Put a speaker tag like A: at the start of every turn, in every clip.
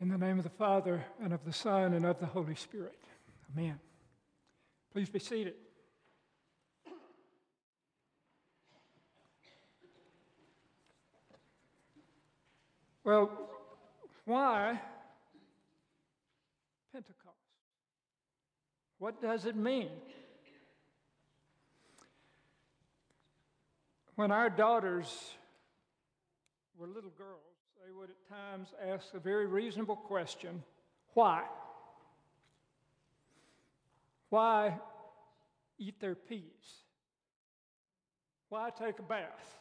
A: In the name of the Father, and of the Son, and of the Holy Spirit. Amen. Please be seated. Well, why Pentecost? What does it mean? When our daughters were little girls, they would at times ask a very reasonable question why? Why eat their peas? Why take a bath?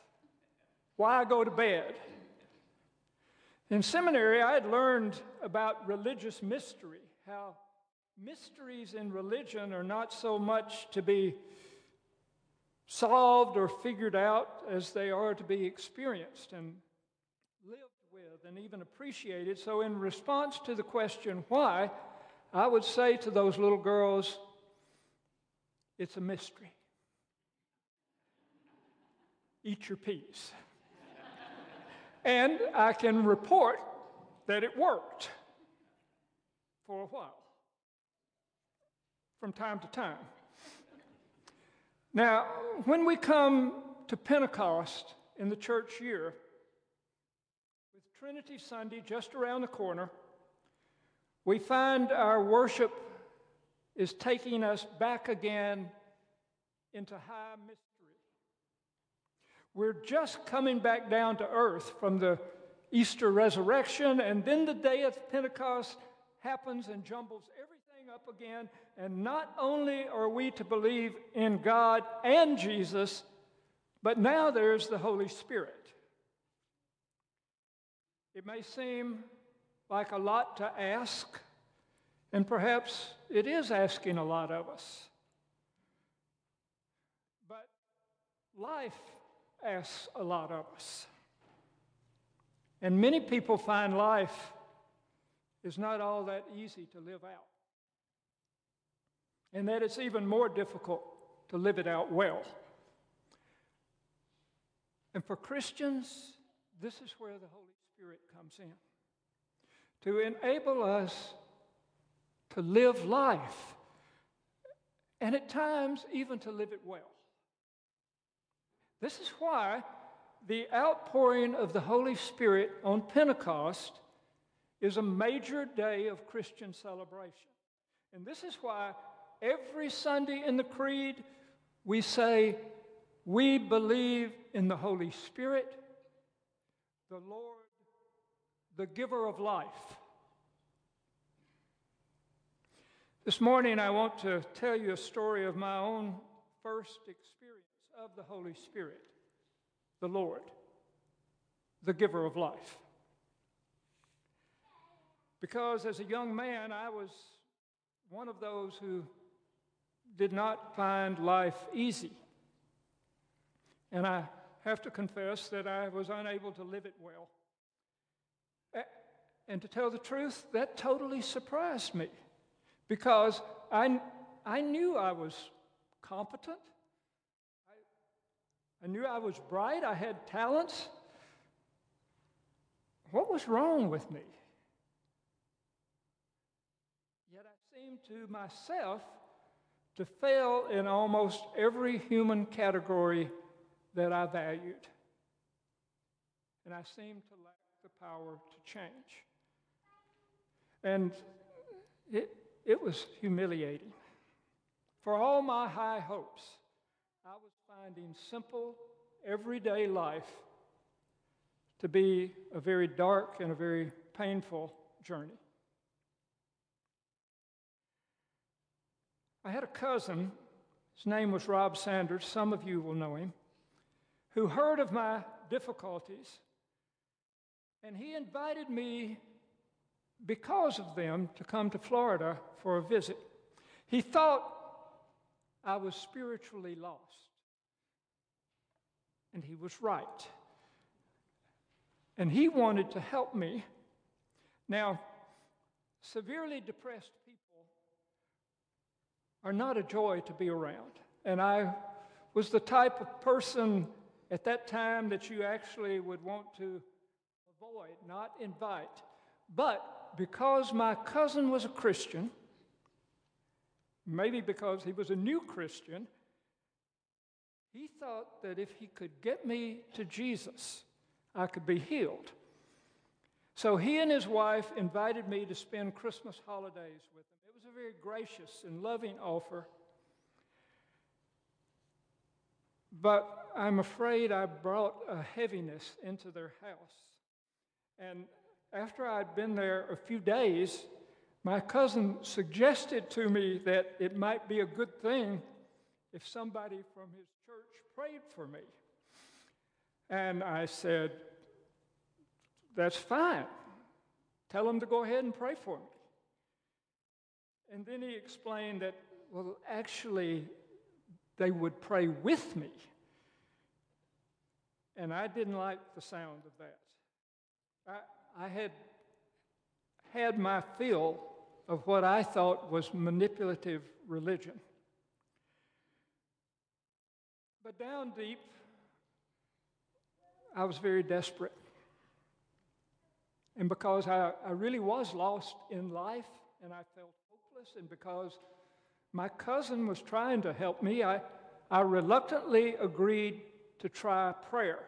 A: Why go to bed? In seminary, I had learned about religious mystery, how mysteries in religion are not so much to be solved or figured out as they are to be experienced and and even appreciated. So, in response to the question, why, I would say to those little girls, it's a mystery. Eat your peas. and I can report that it worked for a while, from time to time. Now, when we come to Pentecost in the church year, Trinity Sunday just around the corner, we find our worship is taking us back again into high mystery. We're just coming back down to earth from the Easter resurrection, and then the day of Pentecost happens and jumbles everything up again. And not only are we to believe in God and Jesus, but now there's the Holy Spirit. It may seem like a lot to ask, and perhaps it is asking a lot of us. But life asks a lot of us. And many people find life is not all that easy to live out. And that it's even more difficult to live it out well. And for Christians, this is where the Holy Spirit comes in to enable us to live life, and at times, even to live it well. This is why the outpouring of the Holy Spirit on Pentecost is a major day of Christian celebration. And this is why every Sunday in the Creed we say, We believe in the Holy Spirit, the Lord, the giver of life. This morning, I want to tell you a story of my own first experience of the Holy Spirit, the Lord, the giver of life. Because as a young man, I was one of those who did not find life easy. And I have to confess that I was unable to live it well. And to tell the truth, that totally surprised me because I, I knew I was competent. I, I knew I was bright. I had talents. What was wrong with me? Yet I seemed to myself to fail in almost every human category that I valued. And I seemed to lack power to change. And it, it was humiliating. For all my high hopes, I was finding simple, everyday life to be a very dark and a very painful journey. I had a cousin, his name was Rob Sanders, some of you will know him, who heard of my difficulties, and he invited me because of them to come to Florida for a visit. He thought I was spiritually lost. And he was right. And he wanted to help me. Now, severely depressed people are not a joy to be around. And I was the type of person at that time that you actually would want to avoid, not invite But because my cousin was a Christian, maybe because he was a new Christian, he thought that if he could get me to Jesus, I could be healed. So he and his wife invited me to spend Christmas holidays with them. It was a very gracious and loving offer. But I'm afraid I brought a heaviness into their house. And after I'd been there a few days, my cousin suggested to me that it might be a good thing if somebody from his church prayed for me. And I said, that's fine. Tell them to go ahead and pray for me. And then he explained that, well, actually, they would pray with me. And I didn't like the sound of that. I, I had had my fill of what I thought was manipulative religion. But down deep, I was very desperate. And because I, I really was lost in life and I felt hopeless, and because my cousin was trying to help me, I, I reluctantly agreed to try prayer.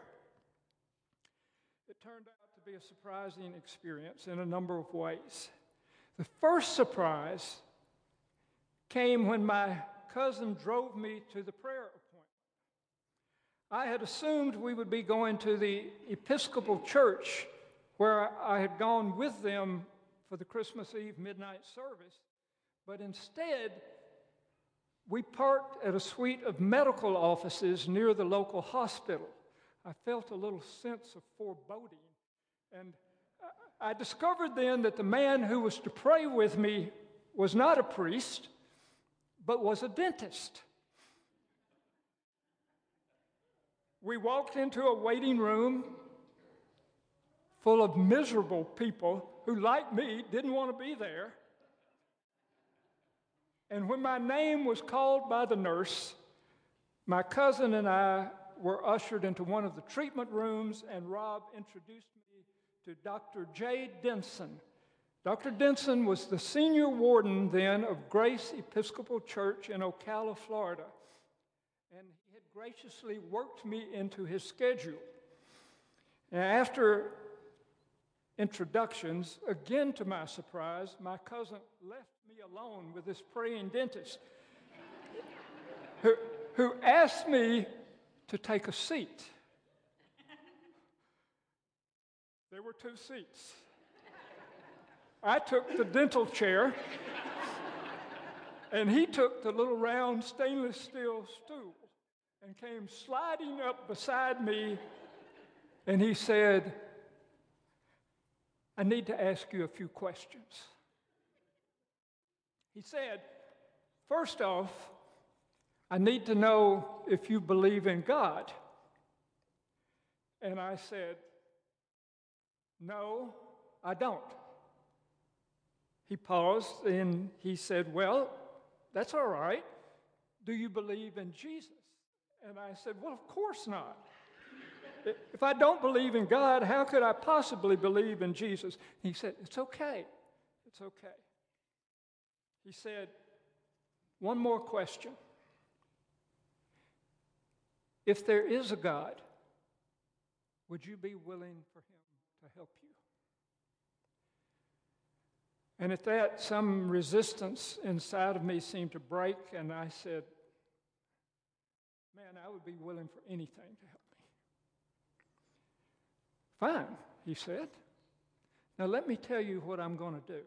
A: It turned out be a surprising experience in a number of ways. The first surprise came when my cousin drove me to the prayer appointment. I had assumed we would be going to the Episcopal Church where I had gone with them for the Christmas Eve midnight service, but instead, we parked at a suite of medical offices near the local hospital. I felt a little sense of foreboding. And I discovered then that the man who was to pray with me was not a priest, but was a dentist. We walked into a waiting room full of miserable people who, like me, didn't want to be there. And when my name was called by the nurse, my cousin and I were ushered into one of the treatment rooms, and Rob introduced me to Dr. Jay Denson. Dr. Denson was the senior warden then of Grace Episcopal Church in Ocala, Florida, and he had graciously worked me into his schedule. After introductions, again to my surprise, my cousin left me alone with this praying dentist who, who asked me to take a seat. There were two seats. I took the dental chair, and he took the little round stainless steel stool and came sliding up beside me, and he said, I need to ask you a few questions. He said, First off, I need to know if you believe in God. And I said, No, I don't. He paused and he said, Well, that's all right. Do you believe in Jesus? And I said, Well, of course not. If I don't believe in God, how could I possibly believe in Jesus? He said, It's okay. It's okay. He said, One more question. If there is a God, would you be willing for him to help you? And at that, some resistance inside of me seemed to break, and I said, Man, I would be willing for anything to help. Me. Fine, he said. Now let me tell you what I'm going to do.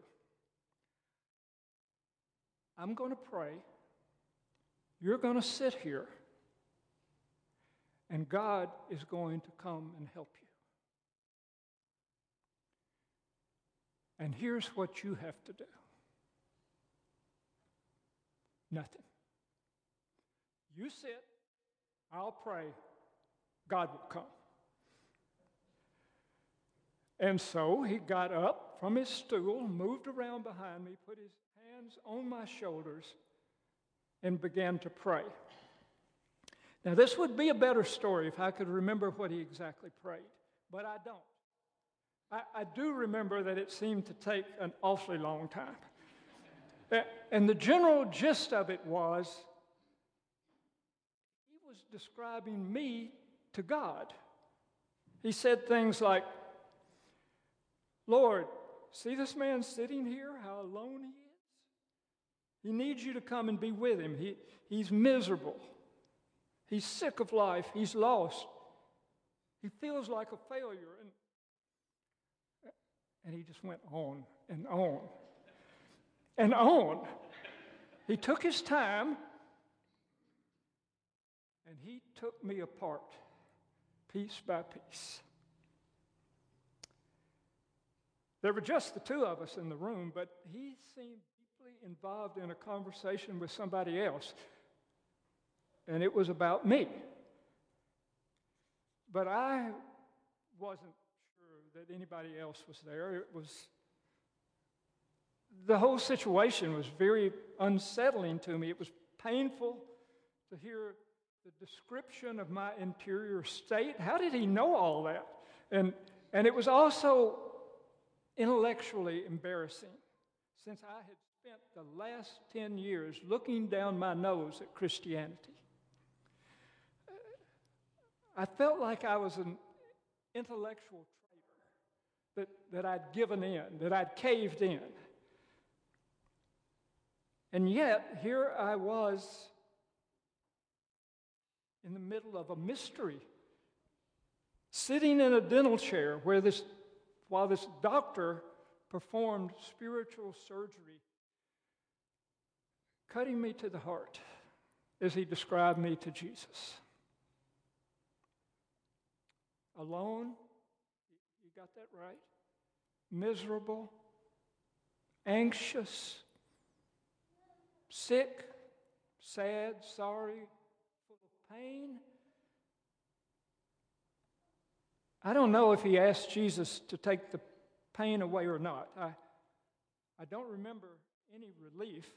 A: I'm going to pray. You're going to sit here. And God is going to come and help you. And here's what you have to do nothing. You sit, I'll pray, God will come. And so he got up from his stool, moved around behind me, put his hands on my shoulders, and began to pray. Now, this would be a better story if I could remember what he exactly prayed, but I don't. I, I do remember that it seemed to take an awfully long time. And the general gist of it was he was describing me to God. He said things like, Lord, see this man sitting here, how alone he is? He needs you to come and be with him. He, he's miserable. He's sick of life. He's lost. He feels like a failure. And, and he just went on and on and on. He took his time and he took me apart piece by piece. There were just the two of us in the room, but he seemed deeply involved in a conversation with somebody else, and it was about me. But I wasn't that anybody else was there. It was the whole situation was very unsettling to me. It was painful to hear the description of my interior state. How did he know all that? And, and it was also intellectually embarrassing since I had spent the last 10 years looking down my nose at Christianity. I felt like I was an intellectual that, that I'd given in, that I'd caved in. And yet, here I was in the middle of a mystery, sitting in a dental chair where this, while this doctor performed spiritual surgery, cutting me to the heart as he described me to Jesus. Alone, got that right? Miserable, anxious, sick, sad, sorry, full of pain? I don't know if he asked Jesus to take the pain away or not. I, I don't remember any relief.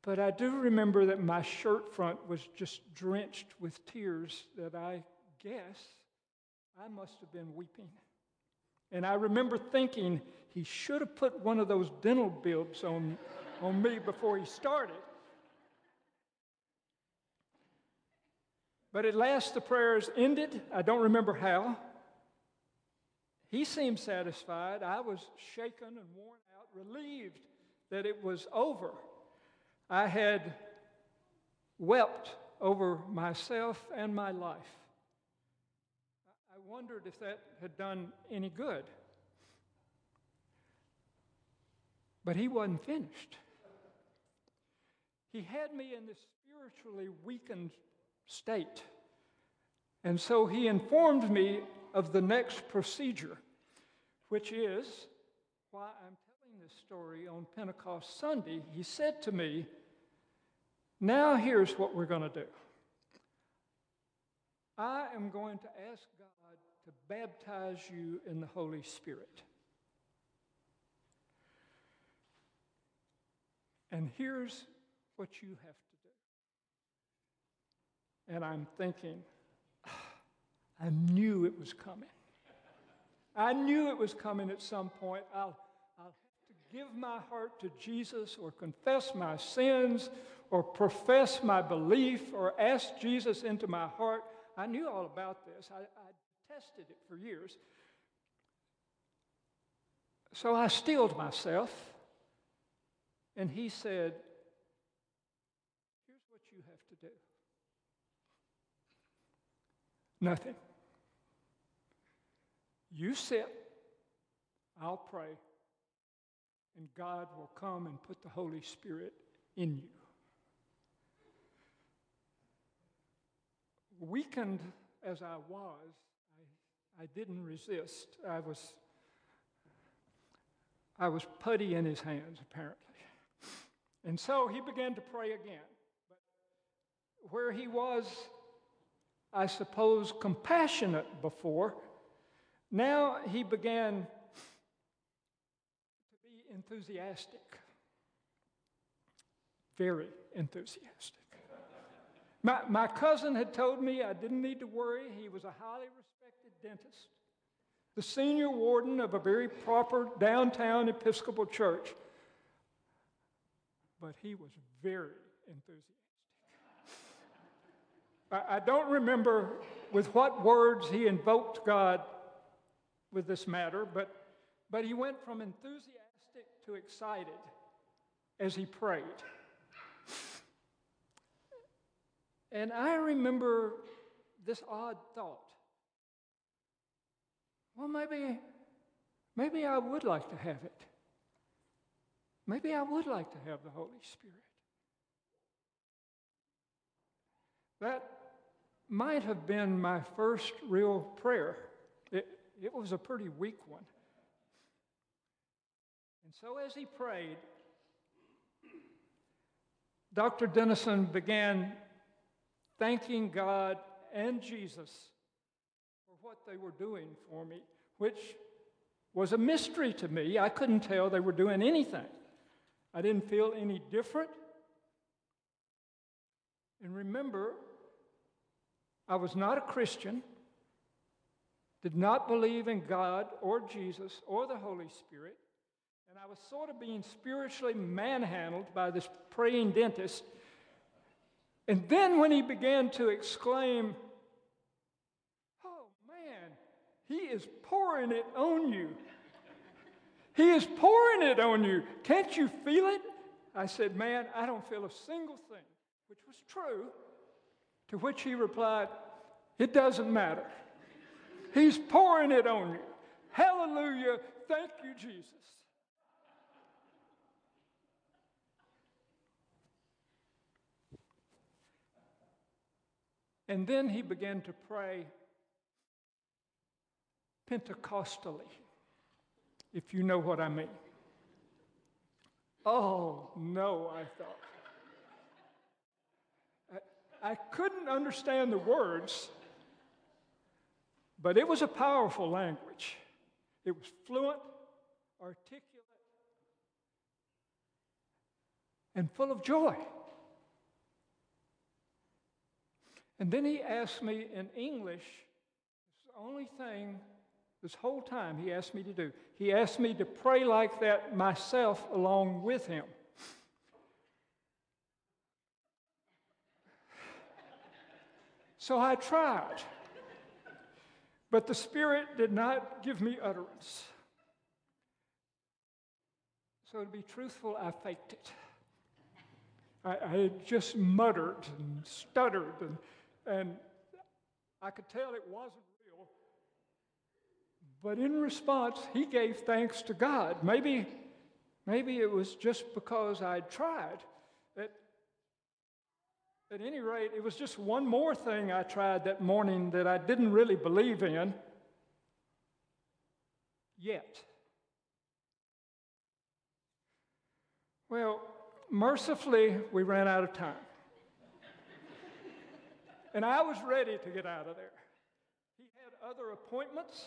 A: But I do remember that my shirt front was just drenched with tears that I guess I must have been weeping. And I remember thinking he should have put one of those dental bibs on, on me before he started. But at last the prayers ended. I don't remember how. He seemed satisfied. I was shaken and worn out, relieved that it was over. I had wept over myself and my life. Wondered if that had done any good. But he wasn't finished. He had me in this spiritually weakened state. And so he informed me of the next procedure, which is why I'm telling this story on Pentecost Sunday. He said to me, Now here's what we're going to do. I am going to ask God to baptize you in the Holy Spirit. And here's what you have to do. and I'm thinking, ah, I knew it was coming. I knew it was coming at some point. I'll, I'll have to give my heart to Jesus or confess my sins or profess my belief or ask Jesus into my heart. I knew all about this. I, I tested it for years. So I steeled myself, and he said, Here's what you have to do Nothing. You sit, I'll pray, and God will come and put the Holy Spirit in you. Weakened as I was, I, didn't resist. I was, I was putty in his hands, apparently. And so he began to pray again. But where he was I suppose, compassionate before. Now he began to be enthusiastic, very enthusiastic. My, my cousin had told me I didn't need to worry. He was a highly respected dentist. the senior warden of a very proper downtown Episcopal church. But he was very enthusiastic. I, don't remember with what words he invoked God with this matter, but, but he went from enthusiastic to excited as he prayed. And I remember this odd thought. Well, maybe, maybe I would like to have it. Maybe I would like to have the Holy Spirit. That might have been my first real prayer. It, it was a pretty weak one. And so as he prayed, Dr. Denson began thanking God and Jesus what they were doing for me, which was a mystery to me. I couldn't tell they were doing anything. I didn't feel any different. And remember, I was not a Christian, did not believe in God or Jesus or the Holy Spirit, and I was sort of being spiritually manhandled by this praying dentist and then when he began to exclaim, Oh man, he is pouring it on you. He is pouring it on you. Can't you feel it? I said, Man, I don't feel a single thing, which was true. To which he replied, It doesn't matter. He's pouring it on you. Hallelujah. Thank you, Jesus. And then he began to pray Pentecostally, if you know what I mean. Oh, no, I thought. I, I couldn't understand the words, but it was a powerful language. It was fluent, articulate, and full of joy. And then he asked me in English, it's the only thing this whole time he asked me to do. He asked me to pray like that myself along with him. So I tried. But the Spirit did not give me utterance. So to be truthful, I faked it. I, I just muttered and stuttered and and I could tell it wasn't. But in response, he gave thanks to God. Maybe, maybe it was just because I'd tried. At, at any rate, it was just one more thing I tried that morning that I didn't really believe in yet. Well, mercifully, we ran out of time. And I was ready to get out of there. He had other appointments,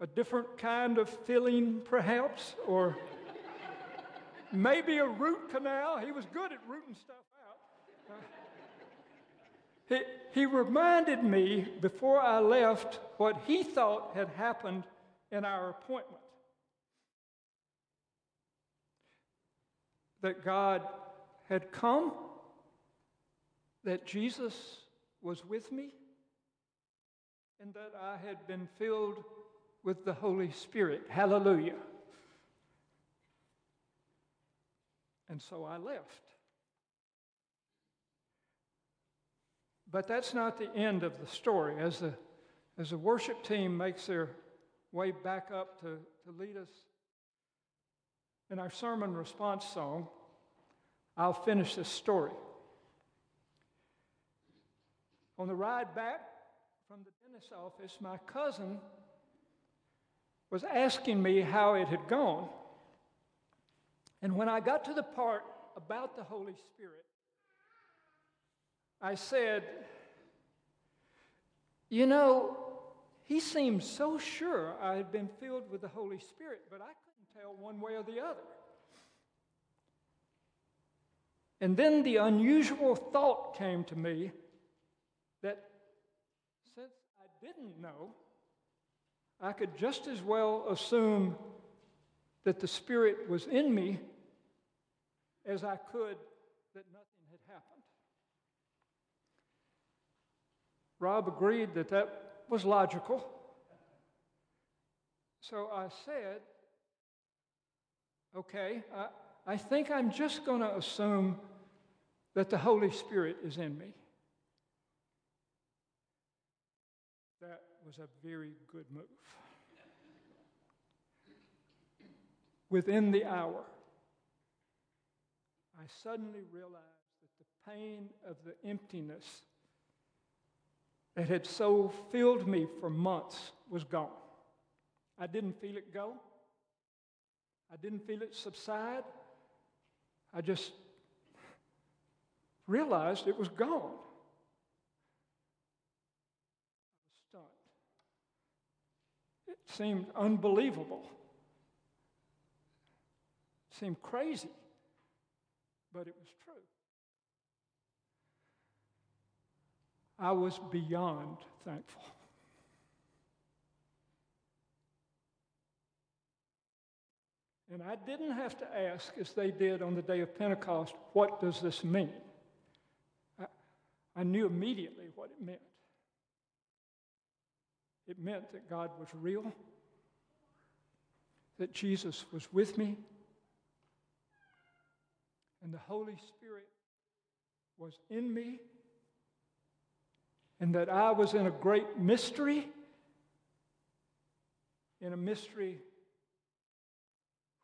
A: a different kind of filling, perhaps, or maybe a root canal. He was good at rooting stuff out. He, he reminded me before I left what he thought had happened in our appointment. That God had come that Jesus was with me and that I had been filled with the Holy Spirit. Hallelujah. And so I left. But that's not the end of the story. As the, as the worship team makes their way back up to, to lead us in our sermon response song, I'll finish this story. On the ride back from the dentist's office, my cousin was asking me how it had gone. And when I got to the part about the Holy Spirit, I said, You know, he seemed so sure I had been filled with the Holy Spirit, but I couldn't tell one way or the other. And then the unusual thought came to me that since I didn't know, I could just as well assume that the Spirit was in me as I could that nothing had happened. Rob agreed that that was logical. So I said, okay, I, I think I'm just going to assume that the Holy Spirit is in me. Was a very good move. Within the hour, I suddenly realized that the pain of the emptiness that had so filled me for months was gone. I didn't feel it go. I didn't feel it subside. I just realized it was gone. I was stunned. It seemed unbelievable. Seemed crazy, but it was true. I was beyond thankful. And I didn't have to ask, as they did on the day of Pentecost, what does this mean? I, I knew immediately what it meant. It meant that God was real, that Jesus was with me, and the Holy Spirit was in me, and that I was in a great mystery, in a mystery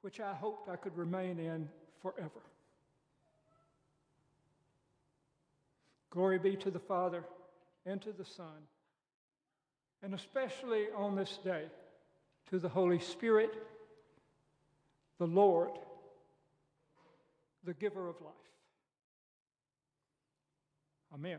A: which I hoped I could remain in forever. Glory be to the Father and to the Son, and especially on this day to the Holy Spirit, the Lord, the giver of life. Amen.